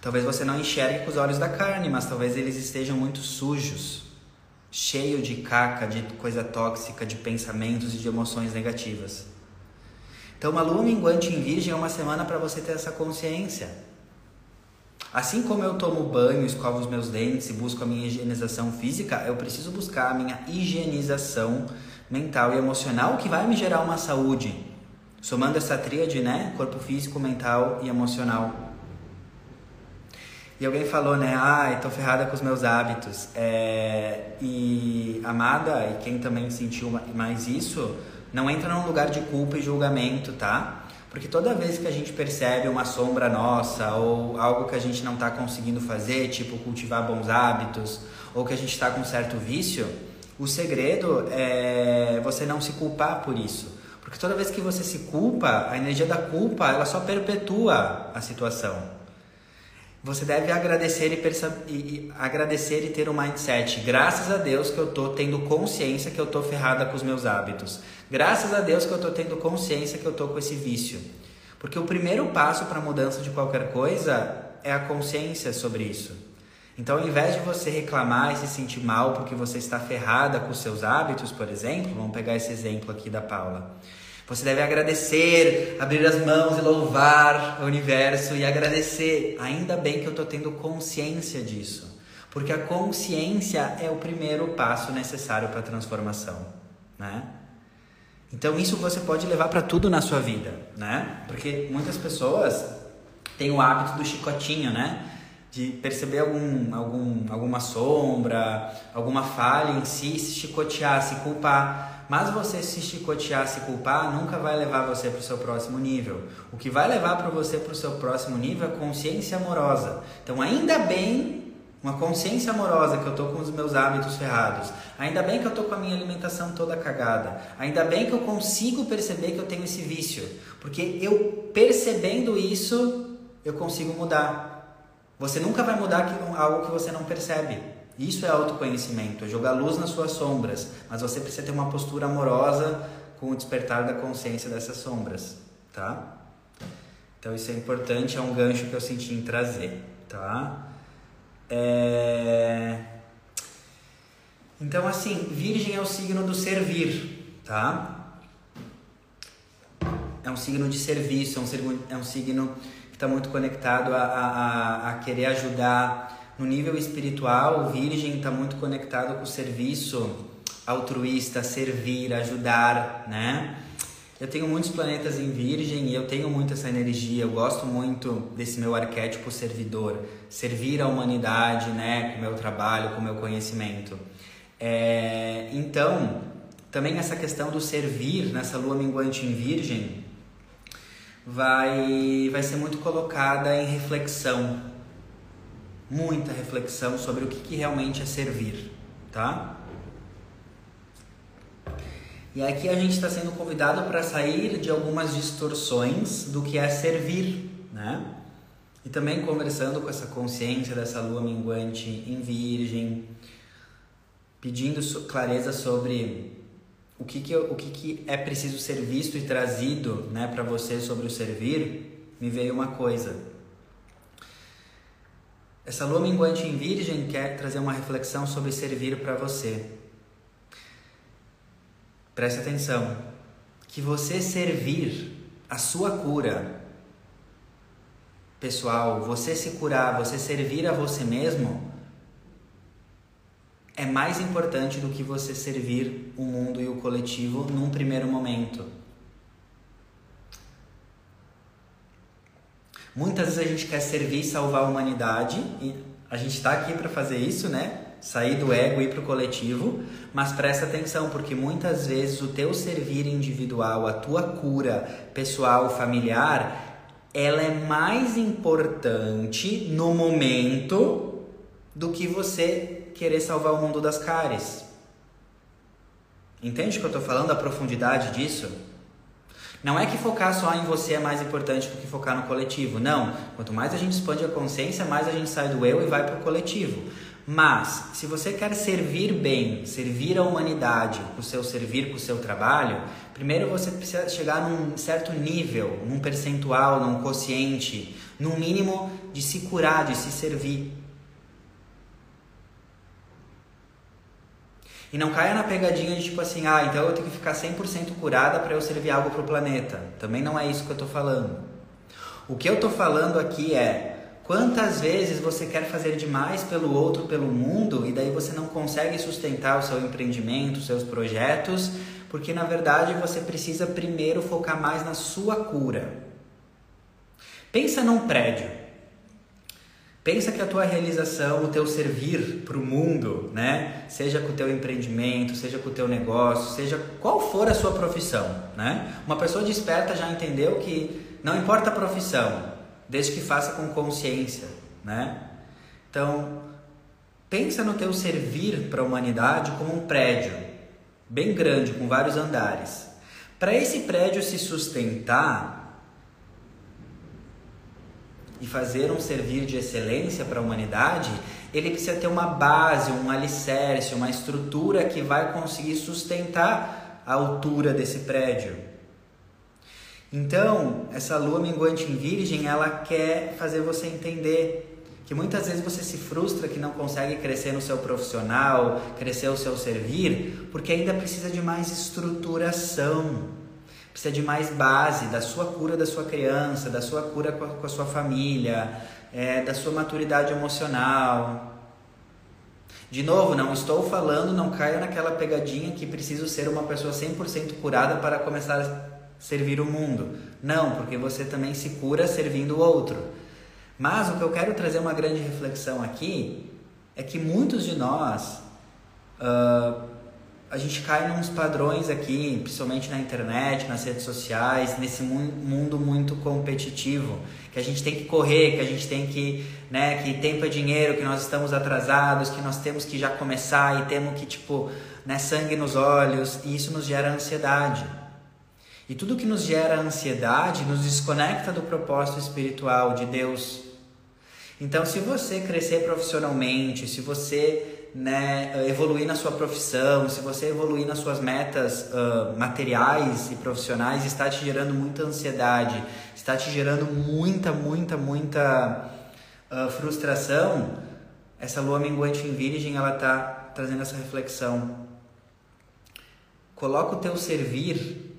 Talvez você não enxergue com os olhos da carne, mas talvez eles estejam muito sujos, cheio de caca, de coisa tóxica, de pensamentos e de emoções negativas. Então, uma lua minguante em Virgem é uma semana para você ter essa consciência. Assim como eu tomo banho, escovo os meus dentes e busco a minha higienização física, eu preciso buscar a minha higienização mental e emocional que vai me gerar uma saúde. Somando essa tríade, né? Corpo físico, mental e emocional. E alguém falou, né? Ah, tô ferrada com os meus hábitos. É... E amada, e quem também sentiu mais isso, não entra num lugar de culpa e julgamento, tá? Porque toda vez que a gente percebe uma sombra nossa ou algo que a gente não está conseguindo fazer, tipo cultivar bons hábitos, ou que a gente está com certo vício, o segredo é você não se culpar por isso. Porque toda vez que você se culpa, a energia da culpa ela só perpetua a situação. Você deve agradecer e, e, agradecer e ter um mindset. Graças a Deus que eu tô tendo consciência que eu tô ferrada com os meus hábitos. Graças a Deus que eu tô tendo consciência que eu tô com esse vício. Porque o primeiro passo para a mudança de qualquer coisa é a consciência sobre isso. Então, ao invés de você reclamar e se sentir mal porque você está ferrada com seus hábitos, por exemplo, vamos pegar esse exemplo aqui da Paula. Você deve agradecer, abrir as mãos e louvar o universo e agradecer. Ainda bem que eu estou tendo consciência disso. Porque a consciência é o primeiro passo necessário para a transformação, né? Então isso você pode levar para tudo na sua vida, né? Porque muitas pessoas têm o hábito do chicotinho, né? De perceber algum, algum, alguma sombra, alguma falha em si, se chicotear, se culpar. Mas você se chicotear, se culpar, nunca vai levar você para o seu próximo nível. O que vai levar para você para o seu próximo nível é consciência amorosa. Então, ainda bem, uma consciência amorosa que eu estou com os meus hábitos ferrados. Ainda bem que eu estou com a minha alimentação toda cagada. Ainda bem que eu consigo perceber que eu tenho esse vício. Porque eu percebendo isso, eu consigo mudar. Você nunca vai mudar algo que você não percebe. Isso é autoconhecimento, é jogar luz nas suas sombras, mas você precisa ter uma postura amorosa com o despertar da consciência dessas sombras, tá? Então isso é importante, é um gancho que eu senti em trazer, tá? É... Então assim, Virgem é o signo do servir, tá? é um signo de serviço, é um signo, é um signo que está muito conectado a, a, a querer ajudar. No nível espiritual, Virgem está muito conectado com o serviço altruísta, servir, ajudar, né? Eu tenho muitos planetas em Virgem e eu tenho muito essa energia. Eu gosto muito desse meu arquétipo servidor, servir a humanidade, né, com o meu trabalho, com o meu conhecimento. É, então, também essa questão do servir nessa lua minguante em Virgem vai, vai ser muito colocada em reflexão, muita reflexão sobre o que, que realmente é servir, tá? E aqui a gente está sendo convidado para sair de algumas distorções do que é servir, né? E também conversando com essa consciência dessa lua minguante em Virgem, pedindo clareza sobre o que, que, o que, que é preciso ser visto e trazido né, para você sobre o servir, me veio uma coisa. Essa lua minguante em Virgem quer trazer uma reflexão sobre servir para você. Preste atenção. Que você servir a sua cura pessoal, você se curar, você servir a você mesmo, é mais importante do que você servir o mundo e o coletivo num primeiro momento. Muitas vezes a gente quer servir e salvar a humanidade e a gente está aqui para fazer isso, né? Sair do ego e ir para o coletivo, mas presta atenção porque muitas vezes o teu servir individual, a tua cura pessoal, familiar, ela é mais importante no momento do que você querer salvar o mundo das cáries. Entende o que eu estou falando? A profundidade disso? Não é que focar só em você é mais importante do que focar no coletivo. Não. Quanto mais a gente expande a consciência, mais a gente sai do eu e vai para o coletivo. Mas, se você quer servir bem, servir a humanidade, com o seu servir, com o seu trabalho, primeiro você precisa chegar num certo nível, num percentual, num quociente, num mínimo de se curar, de se servir. E não caia na pegadinha de tipo assim, ah, então eu tenho que ficar 100% curada para eu servir algo para o planeta. Também não é isso que eu estou falando. O que eu estou falando aqui é quantas vezes você quer fazer demais pelo outro, pelo mundo, e daí você não consegue sustentar o seu empreendimento, os seus projetos, porque na verdade você precisa primeiro focar mais na sua cura. Pensa num prédio. Pensa que a tua realização, o teu servir para o mundo, né, seja com o teu empreendimento, seja com o teu negócio, seja qual for a sua profissão, né? Uma pessoa desperta já entendeu que não importa a profissão, desde que faça com consciência, né? Então, pensa no teu servir para a humanidade como um prédio bem grande com vários andares. Para esse prédio se sustentar, e fazer um servir de excelência para a humanidade, ele precisa ter uma base, um alicerce, uma estrutura que vai conseguir sustentar a altura desse prédio. Então, essa lua minguante em Virgem, ela quer fazer você entender que muitas vezes você se frustra que não consegue crescer no seu profissional, crescer o seu servir, porque ainda precisa de mais estruturação precisa de mais base da sua cura da sua criança, da sua cura com a, com a sua família, é, da sua maturidade emocional. De novo, não estou falando, não caia naquela pegadinha que preciso ser uma pessoa 100% curada para começar servir o mundo. Não, porque você também se cura servindo o outro. Mas o que eu quero trazer uma grande reflexão aqui é que muitos de nós uh, a gente cai nos padrões aqui, principalmente na internet, nas redes sociais, nesse mundo muito competitivo, que a gente tem que correr, que a gente tem que, né, que tempo é dinheiro, que nós estamos atrasados, que nós temos que já começar e temos que, tipo, né, sangue nos olhos, e isso nos gera ansiedade. E tudo que nos gera ansiedade nos desconecta do propósito espiritual de Deus. Então, se você crescer profissionalmente, se você né, evoluir na sua profissão, se você evoluir nas suas metas uh, materiais e profissionais, está te gerando muita ansiedade, está te gerando muita, muita, muita uh, frustração, essa lua minguante em virgem, ela está trazendo essa reflexão. Coloca o teu servir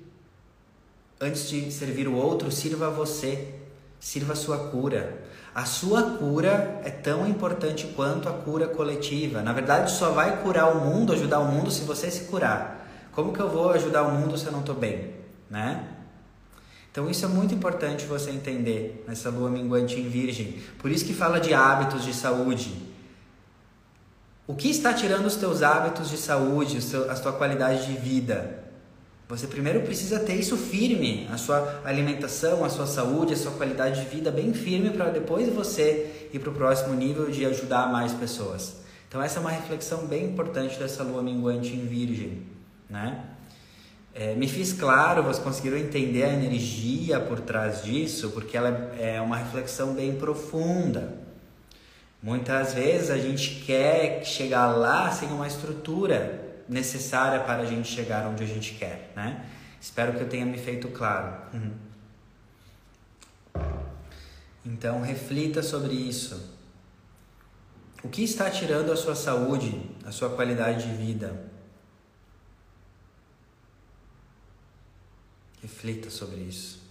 antes de servir o outro, sirva você, sirva a sua cura. A sua cura é tão importante quanto a cura coletiva. Na verdade, só vai curar o mundo, ajudar o mundo se você se curar. Como que eu vou ajudar o mundo se eu não estou bem, né? Então isso é muito importante você entender nessa lua minguante em Virgem. Por isso que fala de hábitos de saúde. O que está tirando os teus hábitos de saúde, a sua qualidade de vida? Você primeiro precisa ter isso firme, a sua alimentação, a sua saúde, a sua qualidade de vida bem firme para depois você ir para o próximo nível de ajudar mais pessoas. Então essa é uma reflexão bem importante dessa lua minguante em Virgem, né? É, me fiz claro, vocês conseguiram entender a energia por trás disso, porque ela é uma reflexão bem profunda. Muitas vezes a gente quer chegar lá sem uma estrutura necessária para a gente chegar onde a gente quer, né? Espero que eu tenha me feito claro. Uhum. Então reflita sobre isso. O que está tirando a sua saúde, a sua qualidade de vida? Reflita sobre isso.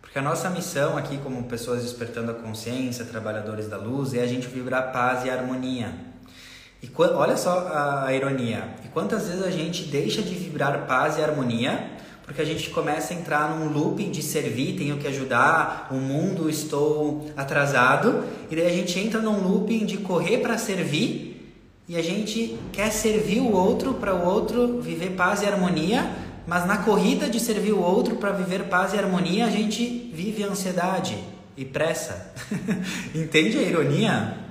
Porque a nossa missão aqui, como pessoas despertando a consciência, trabalhadores da luz, é a gente vibrar paz e harmonia. E olha só a, a ironia. E quantas vezes a gente deixa de vibrar paz e harmonia porque a gente começa a entrar num looping de servir, tenho que ajudar, o mundo estou atrasado, e daí a gente entra num looping de correr para servir e a gente quer servir o outro para o outro viver paz e harmonia, mas na corrida de servir o outro para viver paz e harmonia, a gente vive ansiedade e pressa. *laughs* Entende a ironia?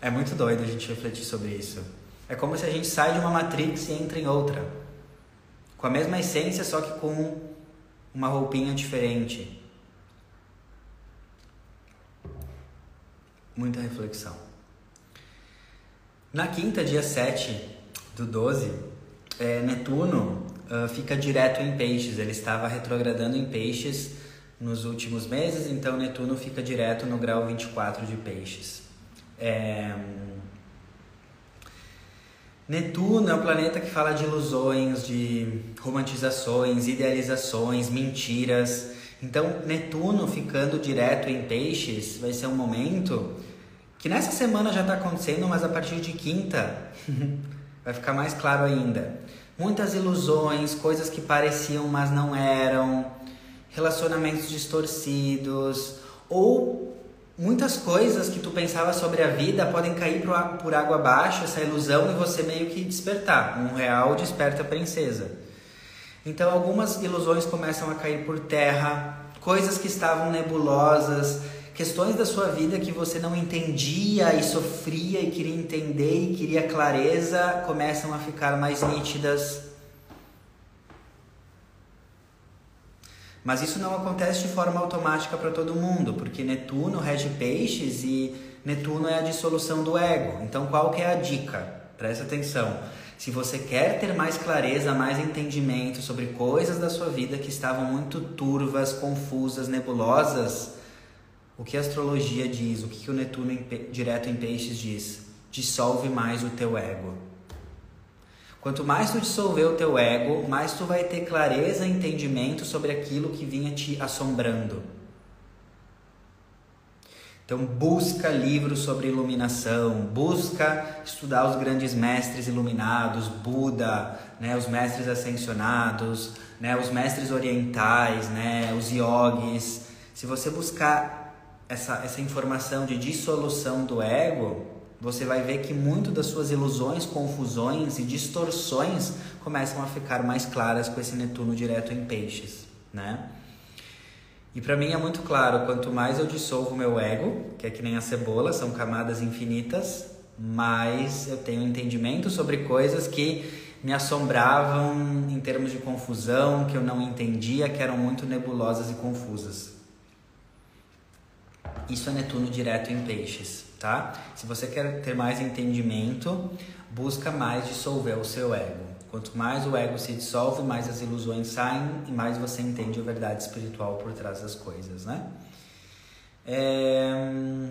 É muito doido a gente refletir sobre isso. É como se a gente sai de uma matrix e entra em outra. Com a mesma essência, só que com uma roupinha diferente. Muita reflexão. Na quinta, dia 7 do 12, é, Netuno uh, fica direto em peixes. Ele estava retrogradando em peixes nos últimos meses, então Netuno fica direto no grau 24 de peixes. É... Netuno é um planeta que fala de ilusões, de romantizações, idealizações, mentiras. Então, Netuno ficando direto em peixes vai ser um momento que nessa semana já está acontecendo, mas a partir de quinta *laughs* vai ficar mais claro ainda. Muitas ilusões, coisas que pareciam, mas não eram, relacionamentos distorcidos, ou muitas coisas que tu pensava sobre a vida podem cair por água abaixo, essa ilusão, e você meio que despertar. Um real desperta a princesa. Então, algumas ilusões começam a cair por terra, coisas que estavam nebulosas, questões da sua vida que você não entendia e sofria e queria entender e queria clareza começam a ficar mais nítidas. Mas isso não acontece de forma automática para todo mundo, porque Netuno rege peixes e Netuno é a dissolução do ego. Então, qual que é a dica? Presta atenção. Se você quer ter mais clareza, mais entendimento sobre coisas da sua vida que estavam muito turvas, confusas, nebulosas, o que a astrologia diz, o que o Netuno em, direto em peixes diz? Dissolve mais o teu ego. Quanto mais tu dissolver o teu ego, mais tu vai ter clareza e entendimento sobre aquilo que vinha te assombrando. Então busca livros sobre iluminação, busca estudar os grandes mestres iluminados, Buda, né, os mestres ascensionados, né, os mestres orientais, né, os yogis. Se você buscar essa, essa informação de dissolução do ego, você vai ver que muito das suas ilusões, confusões e distorções começam a ficar mais claras com esse Netuno direto em peixes, né? E para mim é muito claro, quanto mais eu dissolvo meu ego, que é que nem a cebola, são camadas infinitas, mais eu tenho entendimento sobre coisas que me assombravam em termos de confusão, que eu não entendia, que eram muito nebulosas e confusas. Isso é Netuno direto em peixes, tá? Se você quer ter mais entendimento, busca mais dissolver o seu ego. Quanto mais o ego se dissolve, mais as ilusões saem e mais você entende a verdade espiritual por trás das coisas, né? É...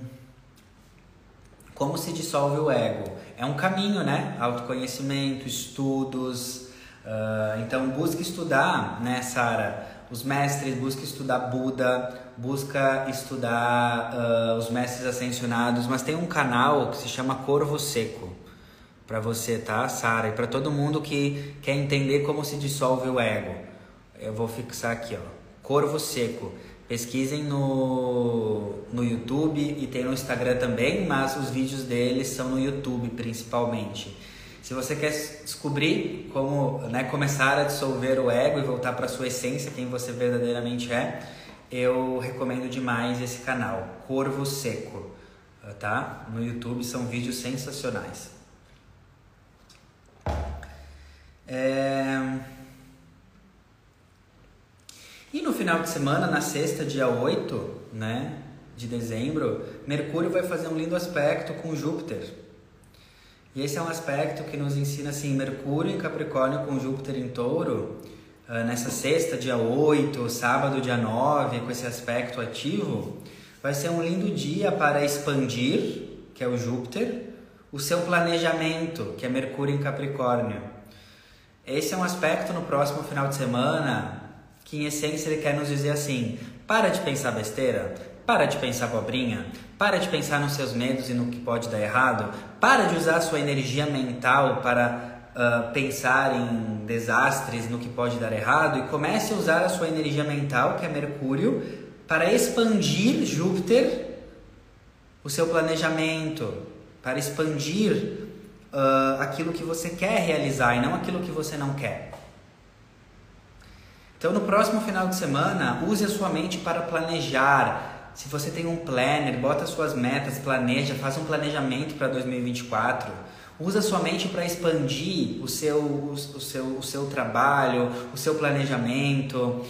Como se dissolve o ego? É um caminho, né? Autoconhecimento, estudos, Uh, então busque estudar, né, Sara? Os mestres, busque estudar Buda, busca estudar uh, os mestres ascensionados, mas tem um canal que se chama Corvo Seco para você, tá, Sara? E para todo mundo que quer entender como se dissolve o ego. Eu vou fixar aqui, ó. Corvo Seco. Pesquisem no, no YouTube e tem no Instagram também, mas os vídeos deles são no YouTube principalmente. Se você quer descobrir como né, começar a dissolver o ego e voltar para sua essência, quem você verdadeiramente é, eu recomendo demais esse canal, Corvo Seco, tá? No YouTube são vídeos sensacionais. É... E no final de semana, na sexta, dia 8 né, de dezembro, Mercúrio vai fazer um lindo aspecto com Júpiter. E esse é um aspecto que nos ensina assim, Mercúrio em Capricórnio com Júpiter em Touro, nessa sexta, dia 8, sábado, dia 9, com esse aspecto ativo, vai ser um lindo dia para expandir, que é o Júpiter, o seu planejamento, que é Mercúrio em Capricórnio. Esse é um aspecto no próximo final de semana que, em essência, ele quer nos dizer assim: para de pensar besteira, para de pensar abobrinha, para de pensar nos seus medos e no que pode dar errado, para de usar a sua energia mental para uh, pensar em desastres, no que pode dar errado, e comece a usar a sua energia mental, que é Mercúrio, para expandir Júpiter, o seu planejamento, para expandir uh, aquilo que você quer realizar e não aquilo que você não quer. Então, no próximo final de semana, use a sua mente para planejar, se você tem um planner, bota suas metas, planeja, faz um planejamento para 2024. Usa sua mente para expandir o seu, o, seu, o seu trabalho, o seu planejamento.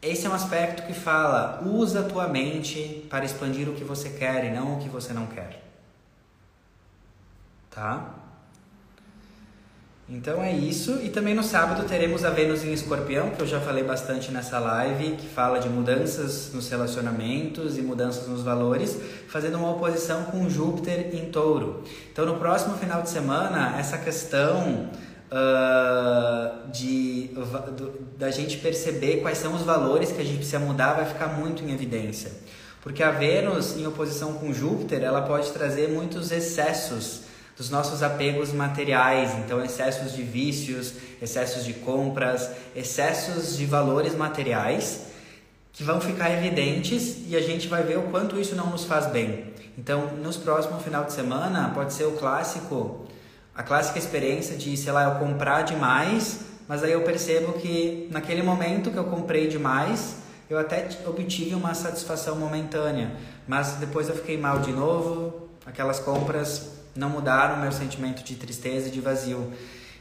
Esse é um aspecto que fala: usa a tua mente para expandir o que você quer e não o que você não quer. Tá? Então é isso. E também no sábado teremos a Vênus em Escorpião, que eu já falei bastante nessa live, que fala de mudanças nos relacionamentos e mudanças nos valores, fazendo uma oposição com Júpiter em Touro. Então no próximo final de semana, essa questão uh, de do, da gente perceber quais são os valores que a gente precisa mudar vai ficar muito em evidência. Porque a Vênus em oposição com Júpiter, ela pode trazer muitos excessos dos nossos apegos materiais, então excessos de vícios, excessos de compras, excessos de valores materiais que vão ficar evidentes e a gente vai ver o quanto isso não nos faz bem. Então, nos próximos final de semana, pode ser o clássico, a clássica experiência de, sei lá, eu comprar demais, mas aí eu percebo que naquele momento que eu comprei demais, eu até obtive uma satisfação momentânea, mas depois eu fiquei mal de novo, aquelas compras não mudaram o meu sentimento de tristeza e de vazio.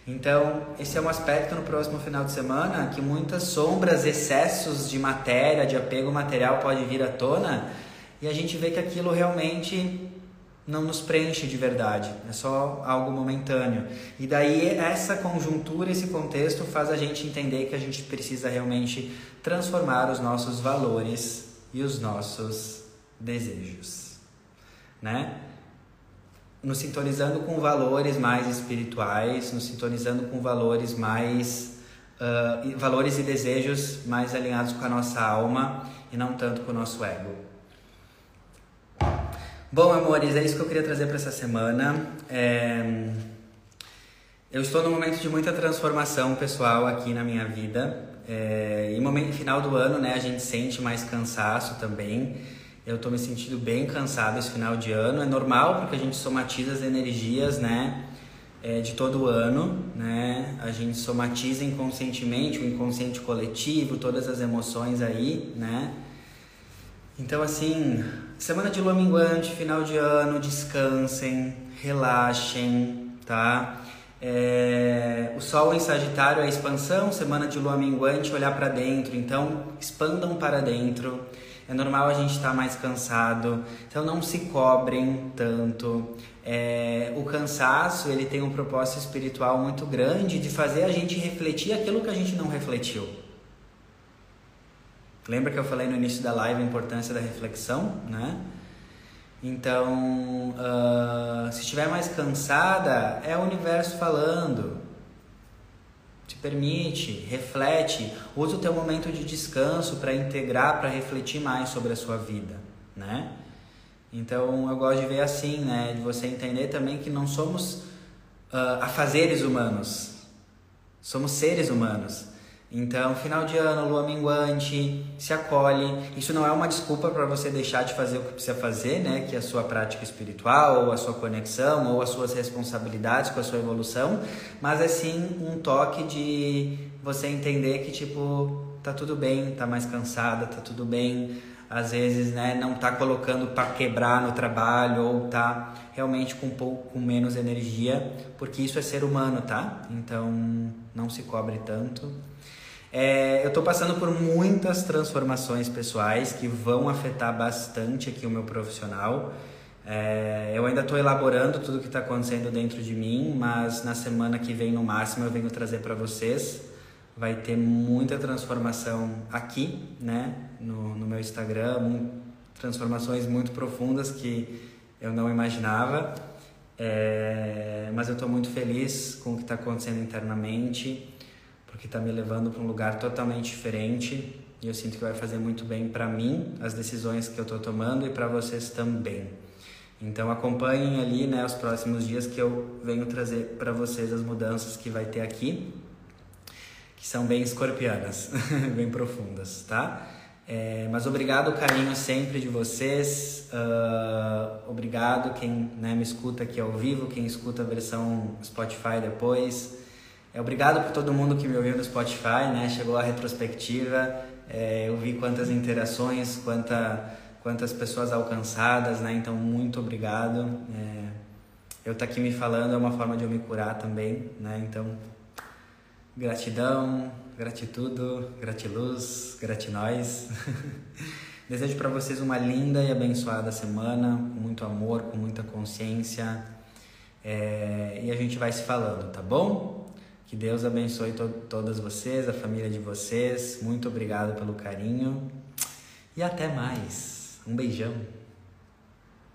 Então, esse é um aspecto no próximo final de semana que muitas sombras, excessos de matéria, de apego material pode vir à tona e a gente vê que aquilo realmente não nos preenche de verdade, é só algo momentâneo. E daí essa conjuntura, esse contexto faz a gente entender que a gente precisa realmente transformar os nossos valores e os nossos desejos, né? Nos sintonizando com valores mais espirituais, nos sintonizando com valores mais uh, valores e desejos mais alinhados com a nossa alma e não tanto com o nosso ego. Bom, amores, é isso que eu queria trazer para essa semana. É... Eu estou num momento de muita transformação pessoal aqui na minha vida. É... Momento final do ano, né, a gente sente mais cansaço também. Eu estou me sentindo bem cansado esse final de ano. É normal porque a gente somatiza as energias, né? É, de todo ano, né? A gente somatiza inconscientemente, o inconsciente coletivo, todas as emoções aí, né? Então, assim, semana de lua minguante, final de ano, descansem, relaxem, tá? É, o Sol em Sagitário é expansão, semana de lua minguante, olhar para dentro. Então, expandam para dentro é normal a gente estar tá mais cansado, então não se cobrem tanto. É, o cansaço ele tem um propósito espiritual muito grande de fazer a gente refletir aquilo que a gente não refletiu. Lembra que eu falei no início da live a importância da reflexão, né? Então, uh, se estiver mais cansada, é o universo falando. Se te permite, reflete, usa o teu momento de descanso para integrar, para refletir mais sobre a sua vida, né? Então eu gosto de ver assim, né? De você entender também que não somos uh, afazeres humanos, somos seres humanos. Então, final de ano, lua minguante, se acolhe. Isso não é uma desculpa para você deixar de fazer o que precisa fazer, né? Que é a sua prática espiritual, ou a sua conexão, ou as suas responsabilidades com a sua evolução, mas é sim um toque de você entender que, tipo, tá tudo bem, tá mais cansada, tá tudo bem. Às vezes, né, não tá colocando para quebrar no trabalho, ou tá realmente com um pouco com menos energia, porque isso é ser humano, tá? Então, não se cobre tanto. É, eu estou passando por muitas transformações pessoais que vão afetar bastante aqui o meu profissional. É, eu ainda estou elaborando tudo que está acontecendo dentro de mim, mas na semana que vem, no máximo, eu venho trazer para vocês. Vai ter muita transformação aqui, né, no, no meu Instagram, transformações muito profundas que eu não imaginava. É, mas eu estou muito feliz com o que está acontecendo internamente porque está me levando para um lugar totalmente diferente e eu sinto que vai fazer muito bem para mim as decisões que eu estou tomando e para vocês também. Então acompanhem ali, né, os próximos dias que eu venho trazer para vocês as mudanças que vai ter aqui, que são bem escorpianas, *laughs* bem profundas, tá? É, mas obrigado o carinho sempre de vocês, uh, obrigado quem né, me escuta aqui ao vivo, quem escuta a versão Spotify depois. É, obrigado por todo mundo que me ouviu no Spotify, né? Chegou a retrospectiva, é, eu vi quantas interações, quanta, quantas pessoas alcançadas, né? Então, muito obrigado. É, eu estar tá aqui me falando é uma forma de eu me curar também, né? Então, gratidão, gratitudo, gratiluz, gratinóis. *laughs* Desejo para vocês uma linda e abençoada semana, com muito amor, com muita consciência. É, e a gente vai se falando, tá bom? Que Deus abençoe to todas vocês, a família de vocês. Muito obrigado pelo carinho. E até mais. Um beijão.